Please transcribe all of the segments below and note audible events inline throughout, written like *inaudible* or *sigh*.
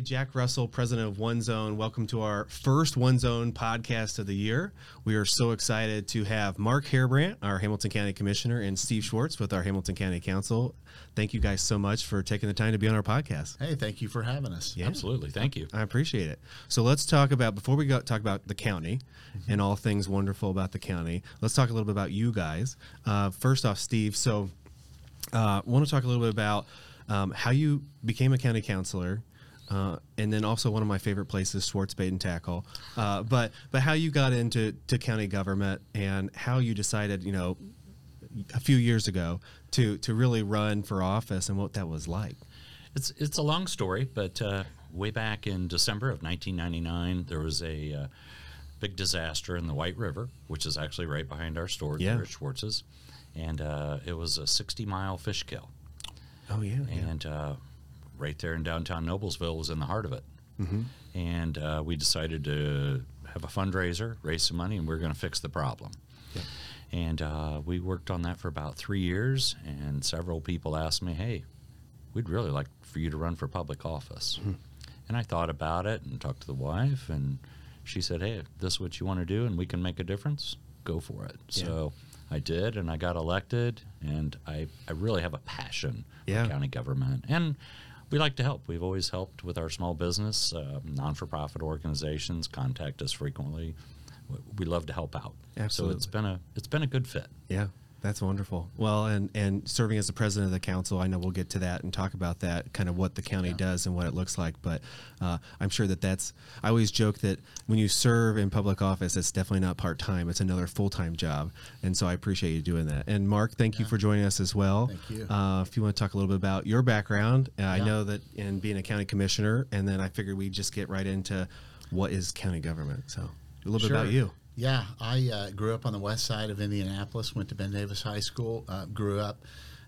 everybody. Jack Russell, president of One Zone. Welcome to our first One Zone podcast of the year. We are so excited to have Mark Heirbrandt, our Hamilton County Commissioner, and Steve Schwartz with our Hamilton County Council. Thank you guys so much for taking the time to be on our podcast. Hey, thank you for having us. Yeah. Absolutely. Thank you. I appreciate it. So let's talk about before we go talk about the county and all things wonderful about the county. Let's talk a little bit about you guys. Uh, first off, Steve. So uh, want to talk a little bit about um, how you became a county councilor. Uh, and then also one of my favorite places, Schwartz Bait and Tackle. Uh, but but how you got into to county government and how you decided, you know, a few years ago to to really run for office and what that was like. It's it's a long story, but uh, way back in December of 1999, there was a uh, big disaster in the White River, which is actually right behind our store Yeah. there at Schwartz's, and uh, it was a 60 mile fish kill, Oh yeah, yeah. and uh, right there in downtown Noblesville was in the heart of it, Mm-hmm. and uh, we decided to have a fundraiser, raise some money, and we are going to fix the problem. And uh, we worked on that for about three years, and several people asked me, "Hey, we'd really like for you to run for public office." And I thought about it and talked to the wife, and she said, "Hey, if this is what you want to do, and we can make a difference, go for it." Yeah. So I did, and I got elected, and I, I really have a passion Yeah. for county government, and we like to help. We've always helped with our small business, uh, non-for-profit organizations contact us frequently. We- love to help out. So Absolutely. it's been a it's been a good fit. Yeah, that's wonderful. Well, and and serving as the president of the council, I know we'll get to that and talk about that, kind of what the county does and what it looks like. But uh, I'm sure that that's. I always joke that when you serve in public office, it's definitely not part time. It's another full time job, and so I appreciate you doing that. And Mark, thank you for joining us as well. Thank you. Uh, if you want to talk a little bit about your background, uh, I know that in being a county commissioner, and then I figured we'd just get right into what is county government. So a little bit about you. Yeah, I uh, grew up on the west side of Indianapolis, went to Ben Davis High School, uh, grew up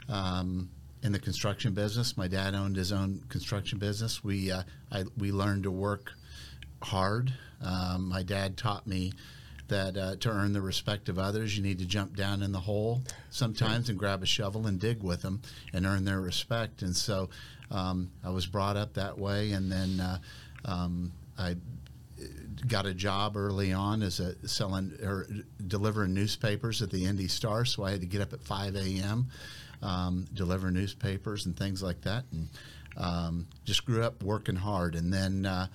um, in the construction business. My dad owned his own construction business. We, uh, I, we learned to work hard. Um, my dad taught me that uh, to earn the respect of others, you need to jump down in the hole sometimes and grab a shovel and dig with them and earn their respect. And so um, I was brought up that way. And then uh, um, I got a job early on as a selling or delivering newspapers at the Indy Star, so I had to get up at 5 a.m. Um, deliver newspapers and things like that, and um, just grew up working hard. And then uh,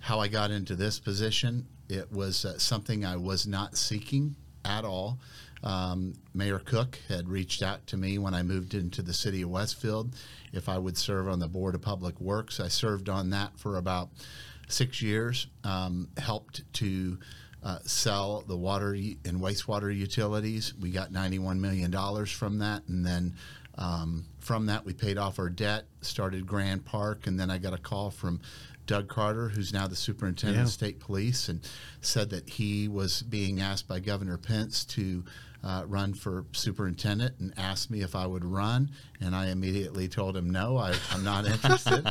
how I got into this position, it was uh, something I was not seeking at all. Um, Mayor Cook had reached out to me when I moved into the city of Westfield if I would serve on the Board of Public Works. I served on that for about six years, um, helped to uh, sell the water and wastewater utilities. We got $91 million from that. And then um, from that, we paid off our debt, started Grand Park. And then I got a call from Doug Carter, who's now the superintendent Yeah. of state police, and said that he was being asked by Governor Pence to uh, run for superintendent and asked me if I would run. And I immediately told him, no, I, I'm not *laughs* interested.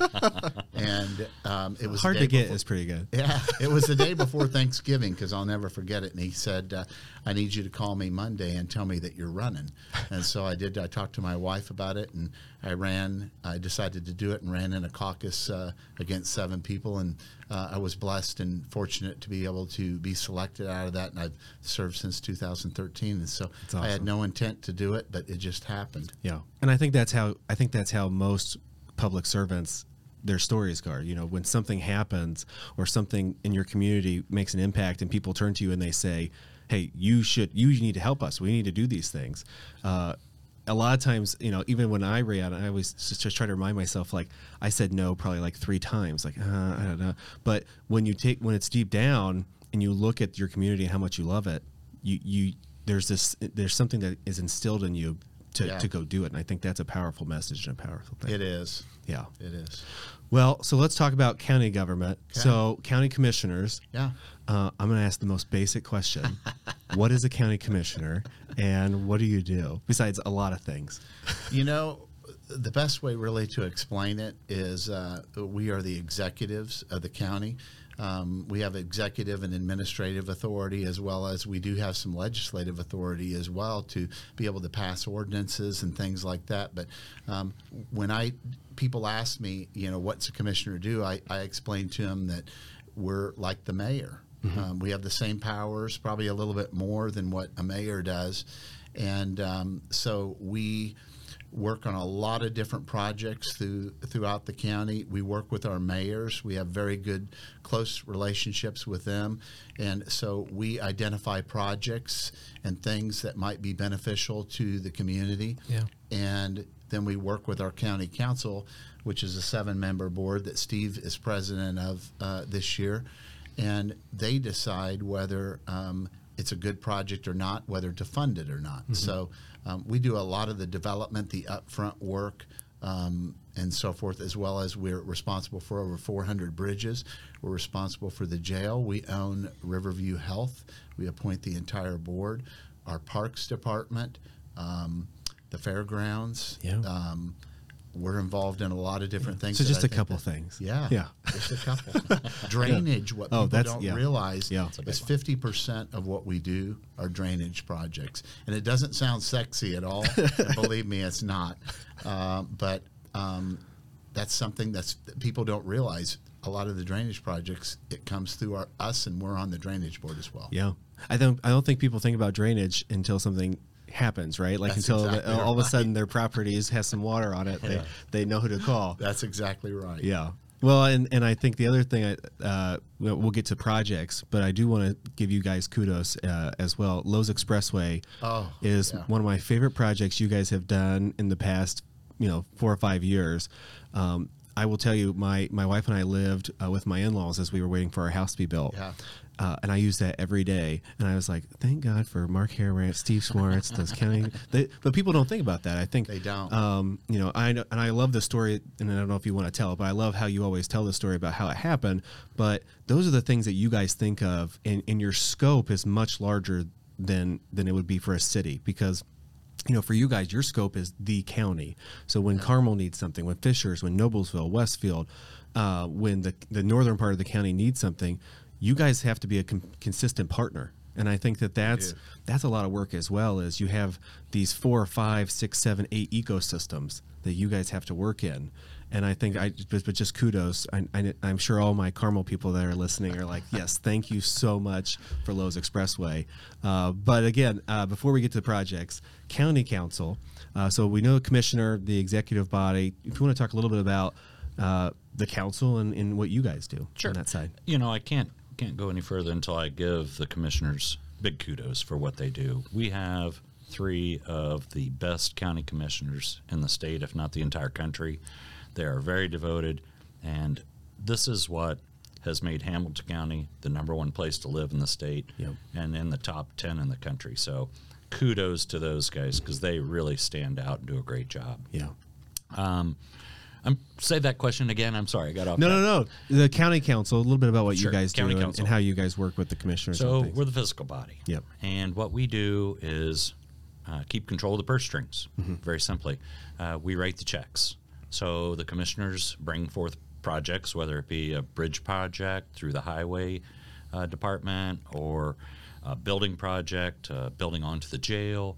and um, it was Hard to get before- is pretty good. yeah, it was the day *laughs* before Thanksgiving because I'll never forget it. And he said, uh, "I need you to call me Monday and tell me that you're running." And so I did. I talked to my wife about it, and I ran. I decided to do it and ran in a caucus uh, against seven people, and uh, I was blessed and fortunate to be able to be selected out of that. And I've served since 2013, and so That's I had no intent to do it, but it just happened. Yeah, and I think that's how I think that's how most public servants their stories go. You know, when something happens or something in your community makes an impact, and people turn to you and they say, "Hey, you should you need to help us. We need to do these things." Uh, a lot of times, you know, even when I ran, I always just, just try to remind myself, like I said no probably like three times, like uh, I don't know. But when you take when it's deep down and you look at your community and how much you love it, you you there's this there's something that is instilled in you to, Yeah. to go do it, and I think that's a powerful message and a powerful thing. It is. Yeah. It is. Well, so let's talk about county government. Okay. So county commissioners. Yeah. Uh, I'm going to ask the most basic question: *laughs* What is a county commissioner, and what do you do besides a lot of things? You know, the best way really to explain it is uh, we are the executives of the county. Um, we have executive and administrative authority as well as we do have some legislative authority as well to be able to pass ordinances and things like that. But um, when I people ask me, you know, what's a commissioner do, I, I explain to them that we're like the mayor. Um, we have the same powers, probably a little bit more than what a mayor does, and um, so we work on a lot of different projects through, throughout the county. We work with our mayors. We have very good, close relationships with them. And so we identify projects and things that might be beneficial to the community. Yeah. And then we work with our county council, which is a seven member board that Steve is president of uh, this year. And they decide whether um, it's a good project or not, whether to fund it or not. So um, we do a lot of the development, the upfront work, um, and so forth, as well as we're responsible for over 400 bridges. We're responsible for the jail. We own Riverview Health. We appoint the entire board. Our Parks Department, um, the fairgrounds. Yeah. Um, we're involved in a lot of different things. So just a couple that- things. Yeah. Yeah. Just a couple. *laughs* drainage, what Oh, people that's- don't yeah. realize Yeah. That's is 50% of what we do are drainage projects. And it doesn't sound sexy at all. *laughs* Believe me, it's not. Um, but um, that's something that's that people don't realize. A lot of the drainage projects, it comes through our, us, and we're on the drainage board as well. Yeah, I don't. I don't think people think about drainage until something happens, right? Like That's until the- exactly all of a sudden their properties has some water on it, they they know who to call. That's exactly right. Yeah. Well, and, and I think the other thing, I, uh, we'll we'll get to projects, but I do want to give you guys kudos uh, as well. Lowe's Expressway Oh, is yeah. one of my favorite projects you guys have done in the past, you know, four or five years. Um, I will tell you, my my wife and I lived uh, with my in laws as we were waiting for our house to be built. Yeah. Uh, and I use that every day, and I was like, "Thank God for Mark Heirbrandt, Steve Schwartz, those county." *laughs* They, but people don't think about that. I think They don't. um, you know, I know, and I love the story, and I don't know if you want to tell it, but I love how you always tell the story about how it happened. But those are the things that you guys think of, and, and your scope is much larger than than it would be for a city because. You know, for you guys, your scope is the county. So when Carmel needs something, when Fishers, when Noblesville, Westfield, uh, when the the northern part of the county needs something, you guys have to be a con- consistent partner. And I think that that's do. that's a lot of work as well as you have these four, five, six, seven, eight ecosystems that you guys have to work in. And I think I, but, but just kudos. I, I, I'm sure all my Carmel people that are listening are like, yes, thank you so much for Lowe's Expressway. Uh, but again, uh, before we get to the projects, County Council. Uh, so we know the commissioner, the executive body. If you want to talk a little bit about uh, the council and, and what you guys do sure. on that side. You know, I can't can't go any further until I give the commissioners big kudos for what they do. We have three of the best county commissioners in the state, if not the entire country. They are very devoted, and this is what has made Hamilton County the number one place to live in the state Yep. and in the top 10 in the country. So kudos to those guys because they really stand out and do a great job. Yeah. Um, I'm say that question again. I'm sorry, I got off. No, track. no, no. The county council. A little bit about what Sure, you guys county do and, council. and how you guys work with the commissioners. So we're the fiscal body. Yep. And what we do is uh, keep control of the purse strings. Mm-hmm. Very simply, uh, we write the checks. So the commissioners bring forth projects, whether it be a bridge project through the highway uh, department or a building project, uh, building onto the jail.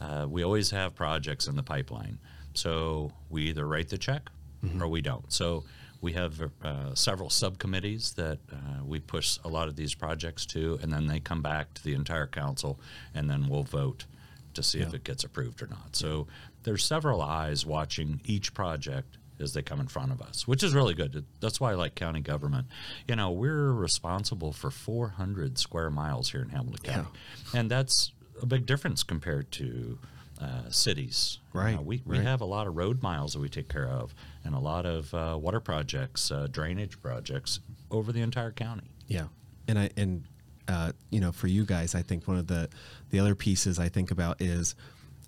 Uh, we always have projects in the pipeline. So we either write the check or we don't. So we have uh, several subcommittees that uh, we push a lot of these projects to, and then they come back to the entire council, and then we'll vote to see if it gets approved or not. So there's several eyes watching each project as they come in front of us, which is really good. That's why I like county government. You know, we're responsible for 400 square miles here in Hamilton County, and that's a big difference compared to uh, cities. Right, know, we we right. have a lot of road miles that we take care of, and a lot of uh, water projects, uh, drainage projects over the entire county. Yeah, and I and uh, you know for you guys, I think one of the the other pieces I think about is,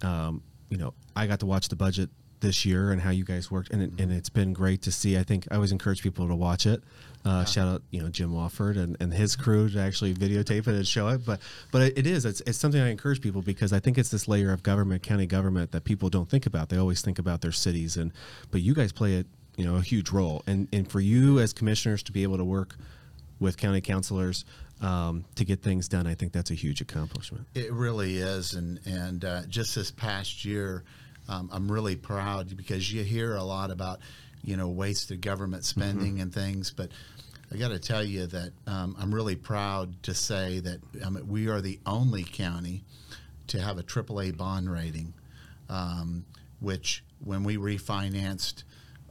um, you know, I got to watch the budget this year and how you guys worked, and it, and it's been great to see. I think I always encourage people to watch it. Uh, Shout out, you know, Jim Wofford and, and his crew to actually videotape it and show it. But but it, it is it's, it's something I encourage people because I think it's this layer of government, county government that people don't think about. They always think about their cities, and but you guys play a you know a huge role. And and for you as commissioners to be able to work with county councilors um, to get things done, I think that's a huge accomplishment. It really is, and and uh, just this past year, um, I'm really proud because you hear a lot about, you know, wasted government spending and things, but I got to tell you that um, I'm really proud to say that um, we are the only county to have a AAA bond rating, um, which when we refinanced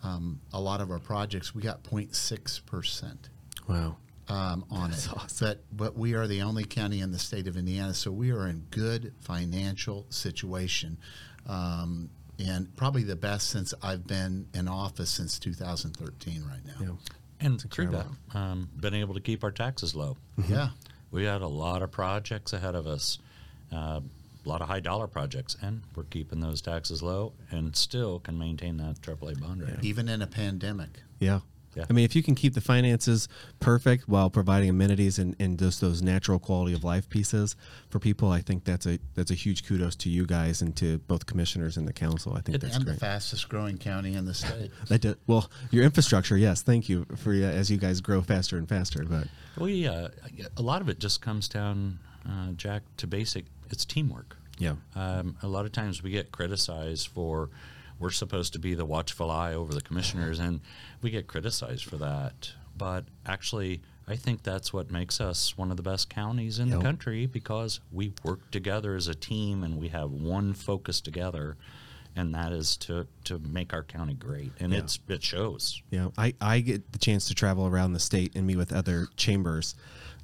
um, a lot of our projects, we got 0.6 percent Wow. um, on That's it. awesome. But but we are the only county in the state of Indiana, so we are in good financial situation, um, and probably the best since I've been in office since 2013. Right now, Yeah. And through that, incredible. um, been able to keep our taxes low. yeah. We had a lot of projects ahead of us, uh, a lot of high dollar projects, and we're keeping those taxes low and still can maintain that AAA bond rating. even in a pandemic. Yeah. Yeah. I mean, if you can keep the finances perfect while providing amenities and, and just those natural quality of life pieces for people, I think that's a that's a huge kudos to you guys and to both commissioners and the council. I think It- that's and great. the fastest growing county in the *laughs* state. That did, well, your infrastructure, yes. Thank you for uh, as you guys grow faster and faster. But We uh, a lot of it just comes down, uh, Jack, to basic. It's teamwork. yeah, Um, a lot of times we get criticized for we're supposed to be the watchful eye over the commissioners, and we get criticized for that. But actually, I think that's what makes us one of the best counties in Yep. the country because we work together as a team and we have one focus together, and that is to to make our county great, and Yeah. it's it shows. yeah. I I get the chance to travel around the state and meet with other chambers.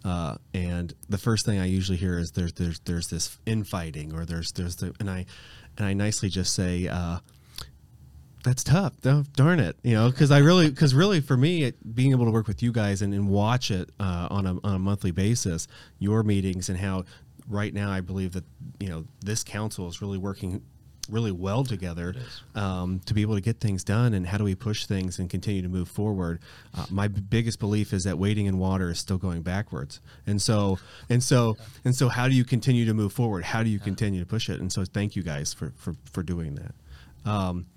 Uh, and the first thing I usually hear is there's there's there's this infighting or there's there's the and I and I nicely just say uh, that's tough. Oh, darn it, you know, because I really, because really, for me, it, being able to work with you guys and, and watch it uh, on a on a monthly basis, your meetings and how right now I believe that you know this council is really working really well together um, to be able to get things done and how do we push things and continue to move forward. Uh, my biggest belief is that waiting in water is still going backwards. And so and so and so how do you continue to move forward? How do you continue to push it? And so thank you guys for for, for doing that. Um,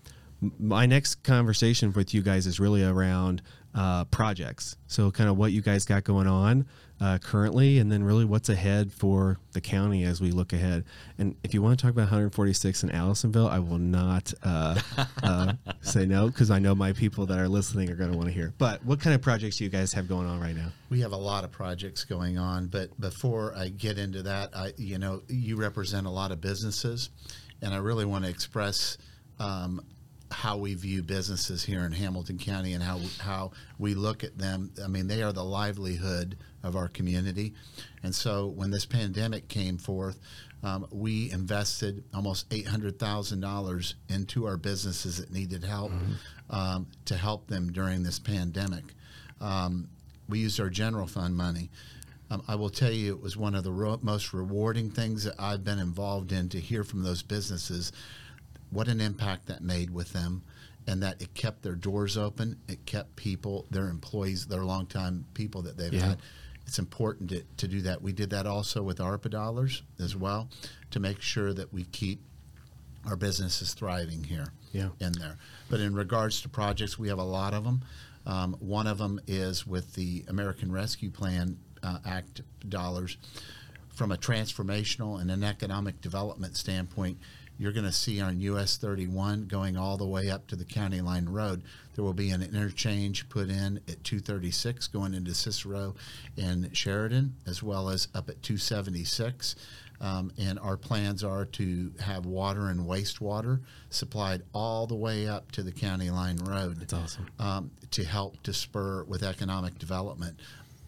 my next conversation with you guys is really around uh, projects. So, kind of what you guys got going on uh, currently, and then really what's ahead for the county as we look ahead. And if you want to talk about 146 in Allisonville, I will not uh, uh, *laughs* say no because I know my people that are listening are going to want to hear. But what kind of projects do you guys have going on right now? We have a lot of projects going on, but before I get into that, I you know you represent a lot of businesses, and I really want to express um, how we view businesses here in Hamilton County and how how we look at them. I mean, they are the livelihood of our community, and so when this pandemic came forth. Um, we invested almost eight hundred thousand dollars into our businesses that needed help um, to help them during this pandemic. Um, we used our general fund money. Um, I will tell you, it was one of the ro- most rewarding things that I've been involved in to hear from those businesses what an impact that made with them and that it kept their doors open. It kept people, their employees, their longtime people that they've Yeah. had. It's important to, to do that. We did that also with ARPA dollars as well to make sure that we keep our businesses thriving here Yeah. in there. But in regards to projects, we have a lot of them. Um, one of them is with the American Rescue Plan uh, Act dollars. From a transformational and an economic development standpoint, you're going to see on US 31 going all the way up to the County Line Road. There will be an interchange put in at 236 going into Cicero and Sheridan, as well as up at 276. Um, and our plans are to have water and wastewater supplied all the way up to the County Line Road That's awesome. um, to help to spur with economic development.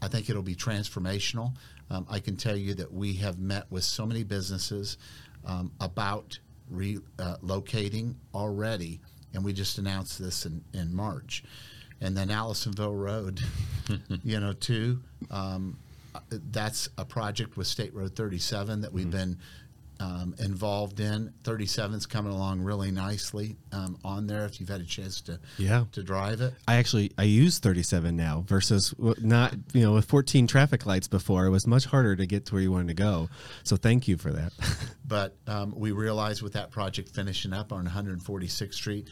I think it'll be transformational. Um, I can tell you that we have met with so many businesses um, about relocating already, and we just announced this in, in March. And then Allisonville Road, *laughs* you know, too. Um, uh, that's a project with State Road 37 that we've been um, involved in. 37's coming along really nicely um, on there. If you've had a chance to Yeah. to drive it, I actually I use 37 now versus not you know with 14 traffic lights before it was much harder to get to where you wanted to go. So thank you for that. *laughs* but um, we realized with that project finishing up on 146th Street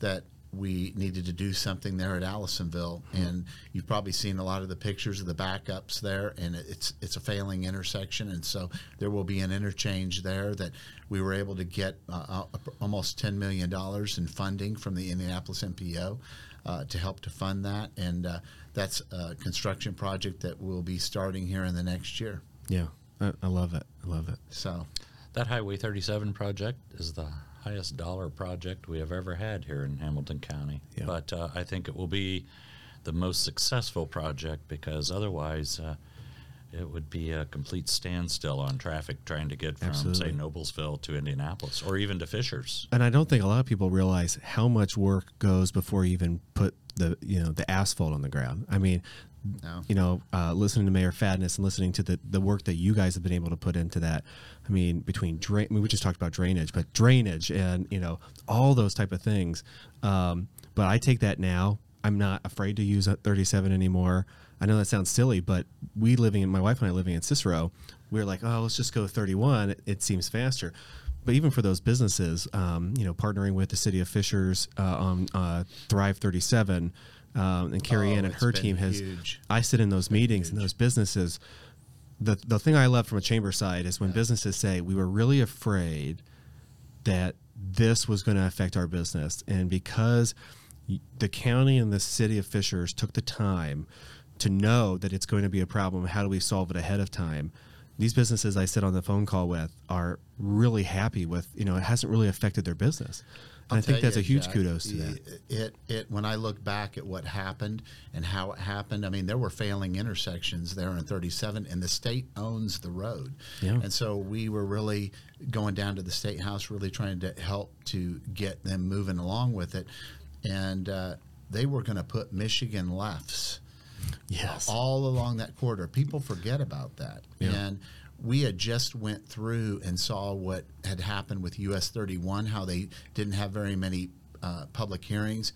that we needed to do something there at Allisonville, and you've probably seen a lot of the pictures of the backups there, and it's it's a failing intersection, and so there will be an interchange there that we were able to get uh, uh, almost 10 million dollars in funding from the Indianapolis MPO uh, to help to fund that, and uh, that's a construction project that will be starting here in the next year. yeah, I, I love it. I love it. So. That Highway 37 project is the highest dollar project we have ever had here in Hamilton County. Yeah. But uh, I think it will be the most successful project because otherwise uh, it would be a complete standstill on traffic trying to get from, Absolutely. say, Noblesville to Indianapolis or even to Fishers. And I don't think a lot of people realize how much work goes before you even put the you know the asphalt on the ground. I mean, No. you know, uh, listening to Mayor Fadness and listening to the the work that you guys have been able to put into that. I mean, between drain, I mean, we just talked about drainage, but drainage and you know all those type of things. Um, but I take that now. I'm not afraid to use a 37 anymore. I know that sounds silly, but we living in my wife and I living in Cicero, we are like, oh, let's just go 31. It, it seems faster. But even for those businesses, um, you know, partnering with the city of Fishers uh, on uh, Thrive 37, um, and Carrie Oh, Ann and her team has. huge. I sit in those meetings and those businesses. The the thing I love from a chamber side is when businesses say we were really afraid that this was going to affect our business, and because the county and the city of Fishers took the time to know that it's going to be a problem, how do we solve it ahead of time? These businesses I sit on the phone call with are really happy with. You know, it hasn't really affected their business. And I'll I think that's you, a huge Jack, kudos to that. It, it when I look back at what happened and how it happened, I mean there were failing intersections there in 37, and the state owns the road, Yeah. and so we were really going down to the state house, really trying to help to get them moving along with it, and uh, they were going to put Michigan lefts Yes. all along that corridor. People forget about that. Yeah. And we had just went through and saw what had happened with US 31, how they didn't have very many uh, public hearings,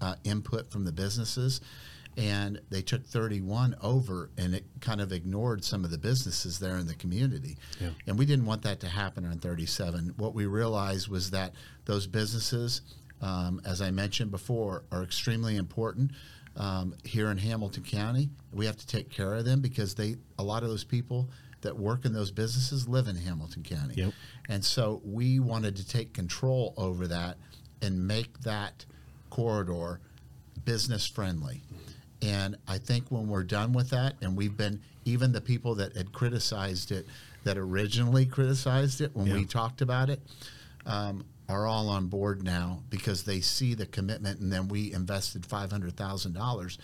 uh, input from the businesses. And they took 31 over and it kind of ignored some of the businesses there in the community. Yeah. And we didn't want that to happen on 37. What we realized was that those businesses, um, as I mentioned before, are extremely important um, here in Hamilton County. We have to take care of them because they a lot of those people that work in those businesses live in Hamilton County. Yep. And so we wanted to take control over that and make that corridor business friendly. And I think when we're done with that, and we've been, even the people that had criticized it, that originally criticized it when Yeah. we talked about it, um, are all on board now because they see the commitment. And then we invested $500,000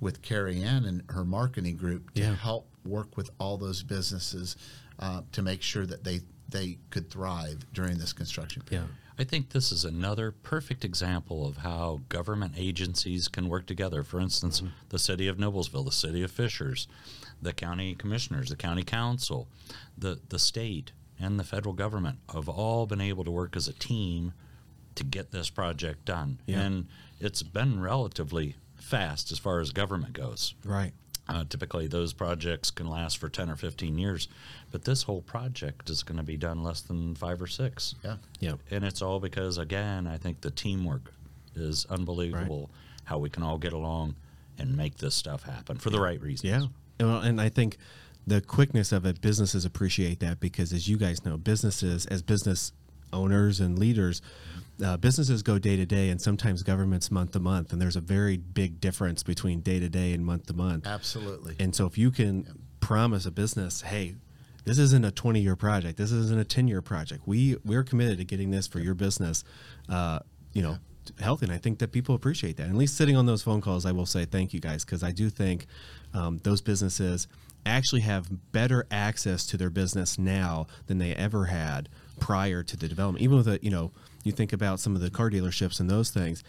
with Carrie Ann and her marketing group to Yeah. help work with all those businesses uh, to make sure that they, they could thrive during this construction period. Yeah. I think this is another perfect example of how government agencies can work together. For instance, the city of Noblesville, the city of Fishers, the county commissioners, the county council, the, the state, and the federal government have all been able to work as a team to get this project done. Yeah. And it's been relatively fast as far as government goes. Right. Uh, typically, those projects can last for 10 or 15 years, but this whole project is going to be done less than five or six. Yeah. Yeah. And it's all because, again, I think the teamwork is unbelievable. How we can all get along and make this stuff happen for the right reasons. Yeah. Well, and I think the quickness of it, businesses appreciate that because, as you guys know, businesses, as business owners and leaders, uh, businesses go day to day and sometimes governments month to month. And there's a very big difference between day to day and month to month. Absolutely. And so if you can promise a business, hey, this isn't a 20 year project, this isn't a 10 year project. We we're committed to getting this for your business, uh, you know, healthy. And I think that people appreciate that. And at least sitting on those phone calls, I will say thank you guys because I do think um, those businesses actually have better access to their business now than they ever had prior to the development. Even with a, you know, you think about some of the car dealerships and those things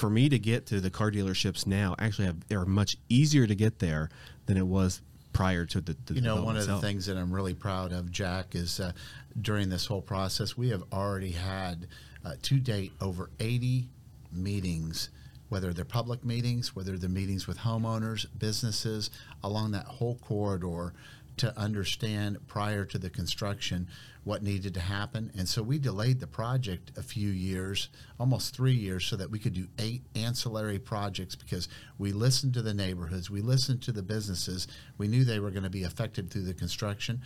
for me to get to the car dealerships now actually have, are much easier to get there than it was prior to the, the you know, one of the things that I'm really proud of, Jack, is uh, during this whole process, we have already had uh, to date over 80 meetings, whether they're public meetings, whether they're meetings with homeowners, businesses along that whole corridor to understand prior to the construction what needed to happen. And so we delayed the project a few years, almost three years, so that we could do eight ancillary projects because we listened to the neighborhoods, we listened to the businesses, we knew they were going to be affected through the construction.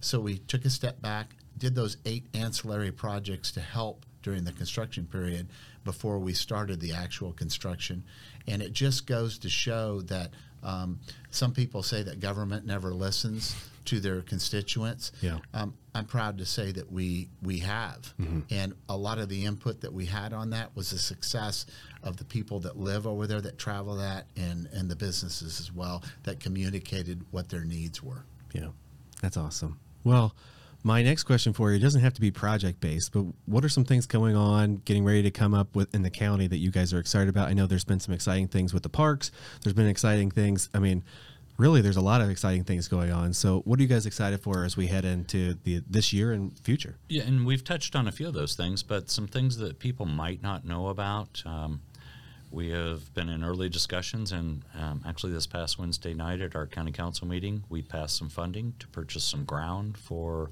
So we took a step back, did those eight ancillary projects to help during the construction period before we started the actual construction. And it just goes to show that um, some people say that government never listens to their constituents. Yeah. Um, I'm proud to say that we we have, and a lot of the input that we had on that was the success of the people that live over there, that travel that, and and the businesses as well that communicated what their needs were. Yeah, that's awesome. Well, my next question for you doesn't have to be project based, but what are some things going on, getting ready to come up with in the county that you guys are excited about? I know there's been some exciting things with the parks. There's been exciting things. I mean, really, there's a lot of exciting things going on. So, what are you guys excited for as we head into the this year and future? Yeah, and we've touched on a few of those things, but some things that people might not know about. Um, we have been in early discussions, and um, actually, this past Wednesday night at our county council meeting, we passed some funding to purchase some ground for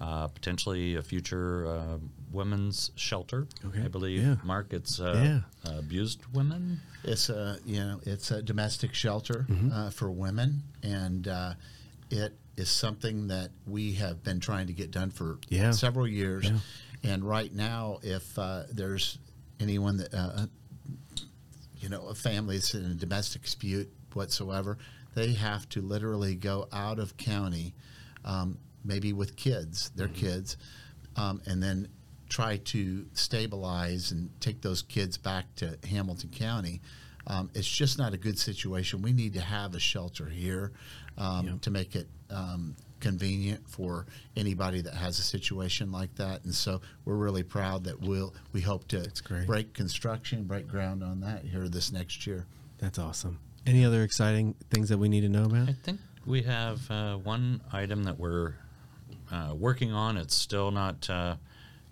uh, potentially a future uh, women's shelter. Okay, I believe, yeah. Mark, it's uh, Yeah. abused women. It's a you know it's a domestic shelter Mm-hmm. uh, for women, and uh, it is something that we have been trying to get done for Yeah. several years. Yeah. And right now, if uh, there's anyone that uh, you know a family that's in a domestic dispute whatsoever, they have to literally go out of county, um, maybe with kids, their Mm-hmm. kids, um, and then try to stabilize and take those kids back to Hamilton County. Um, it's just not a good situation. We need to have a shelter here um, Yep. to make it um, convenient for anybody that has a situation like that. And so we're really proud that we'll we hope to break construction, break ground on that here this next year. That's awesome. Any other exciting things that we need to know about? I think we have uh, one item that we're uh, working on. It's still not uh,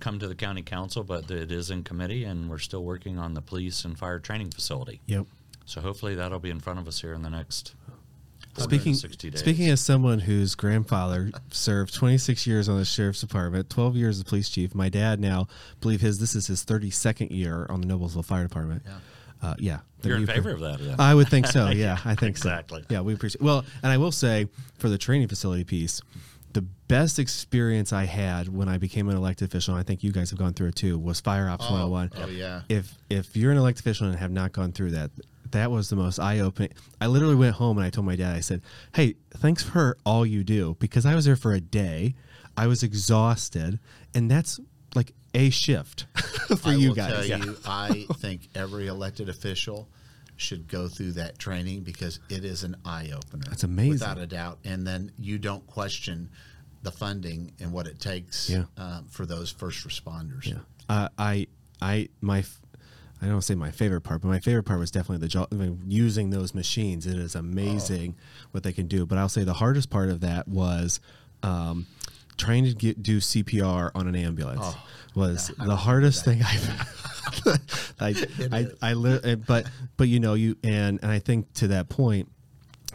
come to the county council, but it is in committee, and we're still working on the police and fire training facility. Yep. So hopefully that'll be in front of us here in the next Speaking 160 days. speaking as someone whose grandfather served 26 years on the sheriff's department, 12 years as police chief. My dad now believe his this is his 32nd year on the Noblesville Fire Department. Yeah. Uh, yeah. You're in favor of that, then? I would think so. Yeah, I *laughs* think Exactly. so. Yeah, we appreciate. Well, and I will say for the training facility piece, the best experience I had when I became an elected official, and I think you guys have gone through it too, was Fire Ops 101. oh, yeah. If if you're an elected official and have not gone through that, that was the most eye opening. I literally went home and I told my dad, I said, "Hey, thanks for all you do," because I was there for a day. I was exhausted, and that's like a shift *laughs* for I you guys. You, I *laughs* think every elected official should go through that training because it is an eye opener. That's amazing. without a doubt. And then you don't question the funding and what it takes Yeah. um, for those first responders. Yeah. Uh, I, I, my, I don't say my favorite part, but my favorite part was definitely the job I mean, using those machines. It is amazing what they can do. But I'll say the hardest part of that was um, trying to get do CPR on an ambulance. Oh, was yeah, the hardest thing I've. *laughs* I, I, is. I, li- but, but you know, you and and I think to that point,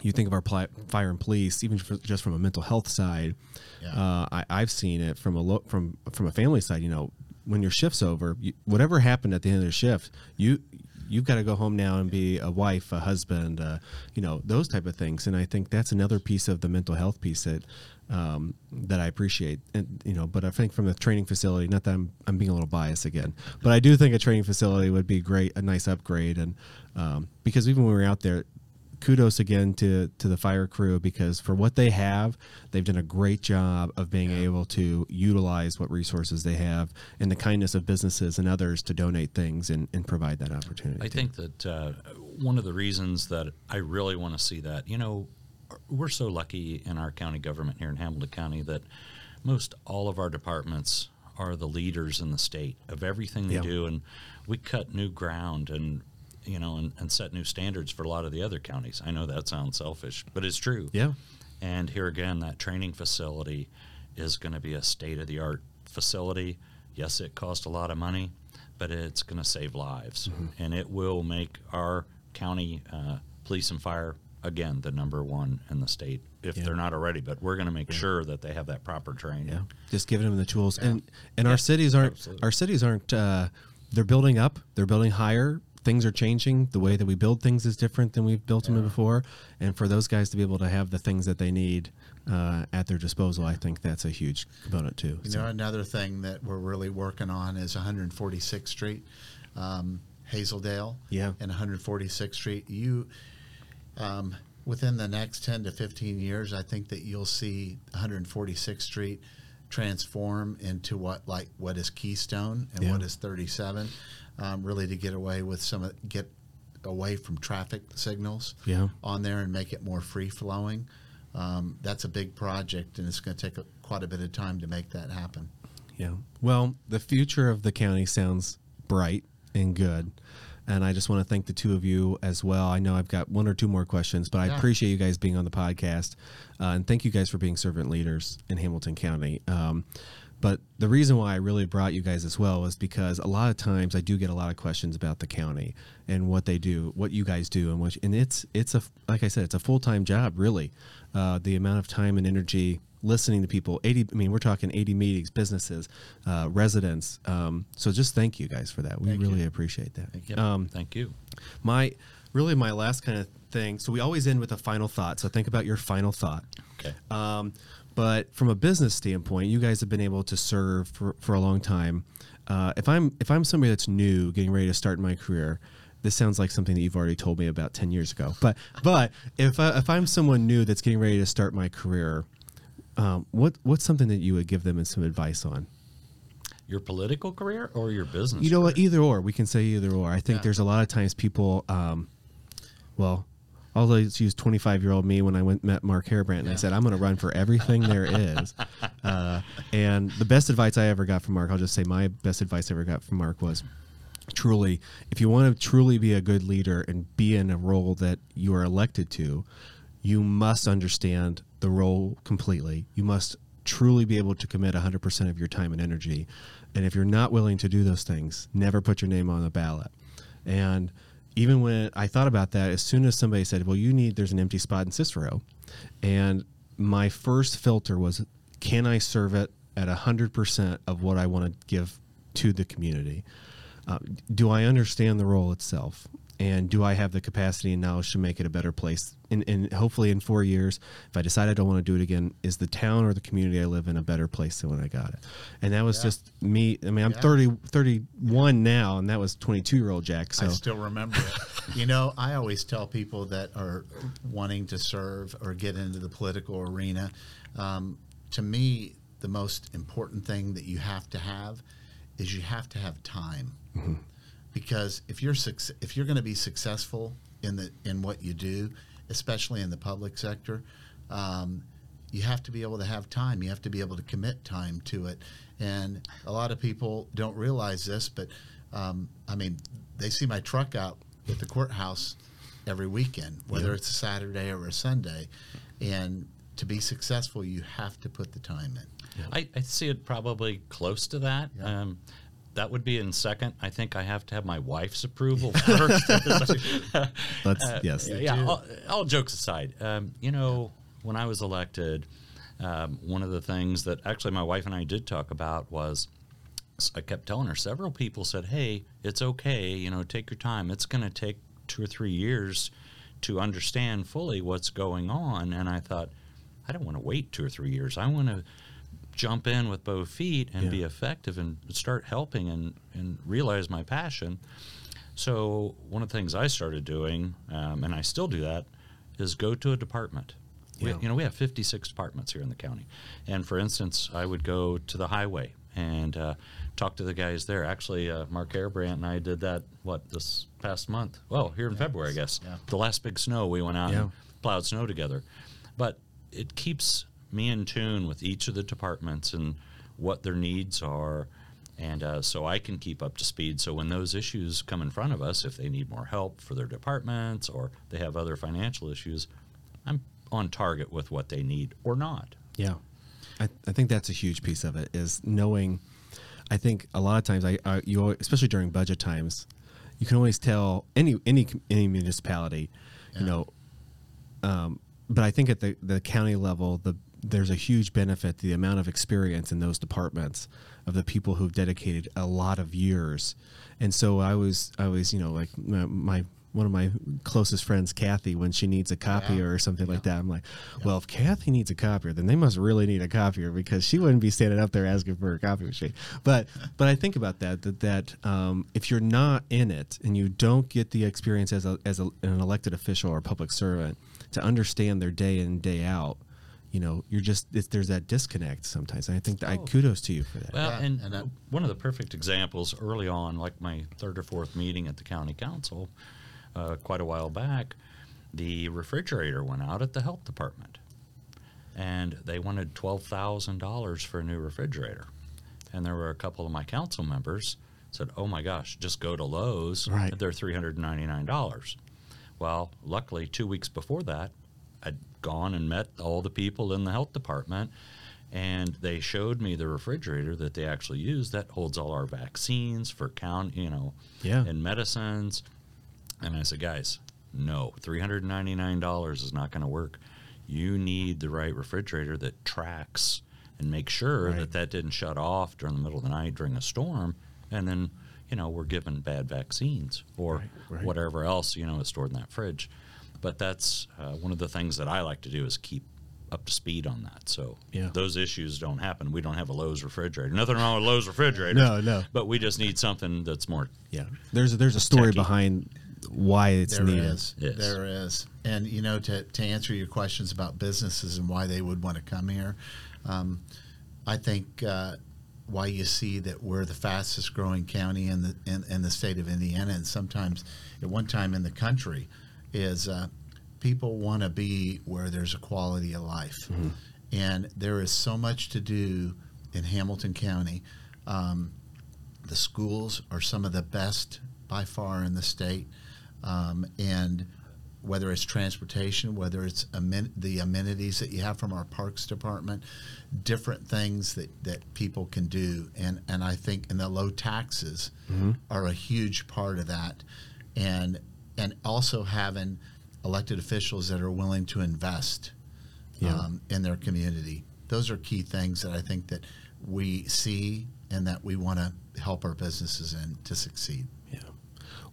you think of our pli- fire and police, even for, just from a mental health side. Yeah. Uh, I, I've seen it from a lo- from from a family side. You know, when your shift's over, you, whatever happened at the end of the shift, you you've got to go home now and be a wife, a husband, uh, you know, those type of things. And I think that's another piece of the mental health piece that um, that I appreciate. And you know, but I think from the training facility, not that I'm I'm being a little biased again, but I do think a training facility would be great, a nice upgrade, and um, because even when we were out there kudos again to to the fire crew because for what they have, they've done a great job of being able to utilize what resources they have and the kindness of businesses and others to donate things and, and provide that opportunity. I think that uh, one of the reasons that I really want to see that, you know, we're so lucky in our county government here in Hamilton County that most all of our departments are the leaders in the state of everything they Yeah. do, and we cut new ground and you know and, and set new standards for a lot of the other counties. I know that sounds selfish, but it's true. Yeah. And here again, that training facility is going to be a state of the art facility. Yes, it costs a lot of money, but it's going to save lives. And it will make our county uh, police and fire, again, the number one in the state if Yeah. they're not already. But we're going to make sure that they have that proper training. Yeah, just giving them the tools, and and our cities aren't our cities aren't. Uh, they're building up. They're building higher. Things are changing. The way that we build things is different than we've built them before. And for those guys to be able to have the things that they need uh, at their disposal, I think that's a huge component too. You So, know, another thing that we're really working on is 146th Street, um, Hazel Dell, Yeah. and 146th Street. You, um, within the next 10 to 15 years, I think that you'll see 146th Street transform into what like what is Keystone and Yeah. what is 37. Um, really, to get away with some of get away from traffic signals Yeah. on there and make it more free flowing. Um, that's a big project, and it's going to take a, quite a bit of time to make that happen. Yeah. Well, the future of the county sounds bright and good. And I just want to thank the two of you as well. I know I've got one or two more questions, but I appreciate you guys being on the podcast. Uh, and thank you guys for being servant leaders in Hamilton County. Um, but the reason why I really brought you guys as well is because a lot of times I do get a lot of questions about the county and what they do, what you guys do, and what and it's it's a like I said, it's a full time job really. Uh, the amount of time and energy listening to people 80 i mean we're talking 80 meetings businesses uh, residents um, so just thank you guys for that we Thank really you. appreciate that Yep. um, Thank you. my really my last kind of thing so we always end with a final thought so think about your final thought Okay. um, but from a business standpoint, you guys have been able to serve for, for a long time. Uh, if I'm if I'm somebody that's new, getting ready to start my career, this sounds like something that you've already told me about ten years ago. But *laughs* but if I, if I'm someone new that's getting ready to start my career, um, what what's something that you would give them some advice on? Your political career or your business? You know what? Either or. We can say either or. I think Yeah. there's a lot of times people, um, well, I'll use 25 year old me when I went met Mark Heirbrandt and I said I'm going to run for everything there is. *laughs* Uh, and the best advice I ever got from Mark, I'll just say my best advice I ever got from Mark was truly, if you want to truly be a good leader and be in a role that you are elected to, you must understand the role completely. You must truly be able to commit 100% of your time and energy. And if you're not willing to do those things, never put your name on the ballot. And even when I thought about that, as soon as somebody said, Well, you need, there's an empty spot in Cicero. And my first filter was, Can I serve it at 100% of what I want to give to the community? Uh, do I understand the role itself? And do I have the capacity and knowledge to make it a better place? And, and hopefully, in four years, if I decide I don't want to do it again, is the town or the community I live in a better place than when I got it? And that was Yeah. just me. I mean, I'm Yeah. 30, 31 now, and that was 22 year old Jack. So I still remember it. You know, I always tell people that are wanting to serve or get into the political arena. Um, to me, the most important thing that you have to have is you have to have time. Because if you're suc- if you're going to be successful in the in what you do, especially in the public sector, um, you have to be able to have time. You have to be able to commit time to it. And a lot of people don't realize this, but um, I mean, they see my truck out at the courthouse every weekend, whether Yeah. it's a Saturday or a Sunday. And to be successful, you have to put the time in. I, I see it probably close to that. Yeah. Um, that would be in second. I think I have to have my wife's approval *laughs* first. *laughs* let's, Uh, yes. yeah. All, all jokes aside, um, you know, when I was elected, um, one of the things that actually my wife and I did talk about was I kept telling her several people said, "Hey, it's okay. You know, take your time. It's going to take two or three years to understand fully what's going on." And I thought, I don't want to wait two or three years. I want to jump in with both feet and Yeah. be effective and start helping and, and realize my passion. So one of the things I started doing, um, and I still do that, is go to a department. We, Yeah. you know, we have 56 departments here in the county, and for instance, I would go to the highway and uh, talk to the guys there. Actually, uh, Mark Heirbrandt and I did that. What this past month? Well, here in February, I guess. Yeah. The last big snow, we went out Yeah. and plowed snow together. But it keeps me in tune with each of the departments and what their needs are. And uh, so I can keep up to speed. So when those issues come in front of us, if they need more help for their departments or they have other financial issues, I'm on target with what they need or not. Yeah, I, I think that's a huge piece of it is knowing. I think a lot of times, I, I you al- especially during budget times, you can always tell any any any municipality, you know. Um, but I think at the the county level, the there's a huge benefit to the amount of experience in those departments of the people who've dedicated a lot of years, and so I was I was you know like my, my one of my closest friends, Kathy, when she needs a copier or something like that, I'm like, well, if Kathy needs a copier, then they must really need a copier because she wouldn't be standing up there asking for a copy machine. But *laughs* but I think about that that that um, if you're not in it and you don't get the experience as a, as a, an elected official or public servant to understand their day in day out, you know, you're just it's, there's that disconnect sometimes. And I think that I Oh. kudos to you for that. Well, Yeah, and, and that- one of the perfect examples early on, like my third or fourth meeting at the county council, uh, quite a while back, the refrigerator went out at the health department, and they wanted twelve thousand dollars for a new refrigerator, and there were a couple of my council members said, "Oh my gosh, just go to Lowe's. Right. They're three hundred ninety nine dollars." Well, luckily, two weeks before that, I'd gone and met all the people in the health department, and they showed me the refrigerator that they actually use that holds all our vaccines for count, you know, Yeah. and medicines. And I said, guys, no, three hundred ninety nine dollars is not going to work. You need the right refrigerator that tracks and make sure Right. that that didn't shut off during the middle of the night during a storm, and then you know we're given bad vaccines or Right, right. whatever else you know is stored in that fridge. But that's uh, one of the things that I like to do is keep up to speed on that. So Yeah. those issues don't happen. We don't have a Lowe's refrigerator. Nothing wrong with Lowe's refrigerator. No, no. But we just need something that's more Yeah, there's there's a story Techie. behind why it's There needed. is. Yes. There is. And, you know, to, to answer your questions about businesses and why they would want to come here, um, I think uh, why you see that we're the fastest growing county in the, in, in the state of Indiana and sometimes at one time in the country is uh, people want to be where there's a quality of life. And there is so much to do in Hamilton County. Um, the schools are some of the best by far in the state, um, and whether it's transportation, whether it's amen- the amenities that you have from our parks department, different things that, that people can do, and and I think and the low taxes are a huge part of that, and and also having elected officials that are willing to invest Yeah. um, in their community. Those are key things that I think that we see and that we want to help our businesses in to succeed. Yeah.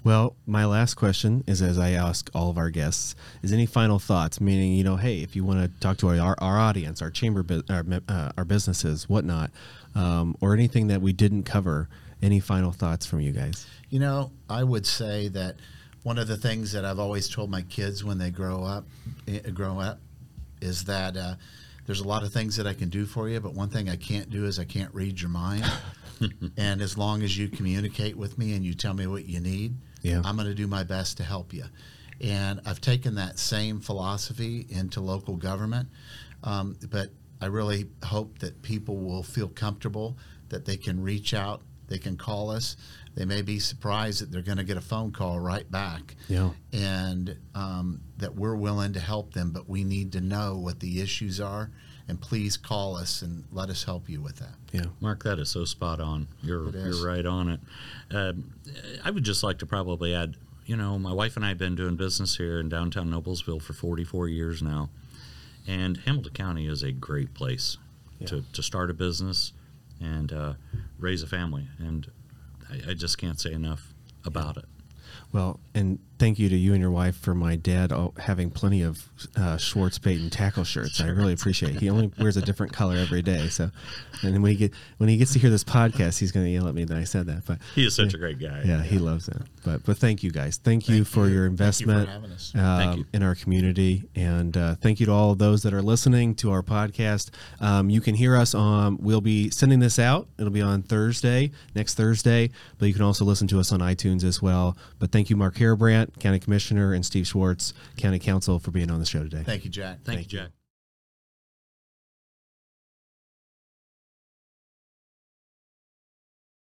Well, my last question is, as I ask all of our guests, is any final thoughts? Meaning, you know, hey, if you want to talk to our, our audience, our chamber, our, uh, our businesses, whatnot, um, or anything that we didn't cover, any final thoughts from you guys? You know, I would say that one of the things that I've always told my kids when they grow up, eh, grow up, is that uh, there's a lot of things that I can do for you, but one thing I can't do is I can't read your mind. *laughs* and as long as you communicate with me and you tell me what you need, Yeah. I'm going to do my best to help you. And I've taken that same philosophy into local government, um, but I really hope that people will feel comfortable that they can reach out, they can call us. They may be surprised that they're going to get a phone call right back Yeah. and um, that we're willing to help them, but we need to know what the issues are. And please call us and let us help you with that. Yeah. Mark, that is so spot on. You're you're right on it. Um, I would just like to probably add, you know, my wife and I have been doing business here in downtown Noblesville for 44 years now, and Hamilton County is a great place to, to start a business and uh, raise a family. And I, I just can't say enough about it. Well, and thank you to you and your wife for my dad uh, having plenty of uh, Schwartz Payton tackle shirts. I really appreciate it. He only wears a different color every day. So, and when he get when he gets to hear this podcast, he's going to yell at me that I said that. But He is such a great guy. yeah, he loves it. But but thank you guys. Thank you for you. your Thank you for investment. Thank um, in our community, and uh, thank you to all of those that are listening to our podcast. Um, you can hear us on. We'll be sending this out. It'll be on Thursday, next Thursday. But you can also listen to us on iTunes as well. But thank you, Mark County Commissioner, and Steve Schwartz, County Council, for being on the show today. Thank you, Jack. Thank, Thank you. Jack.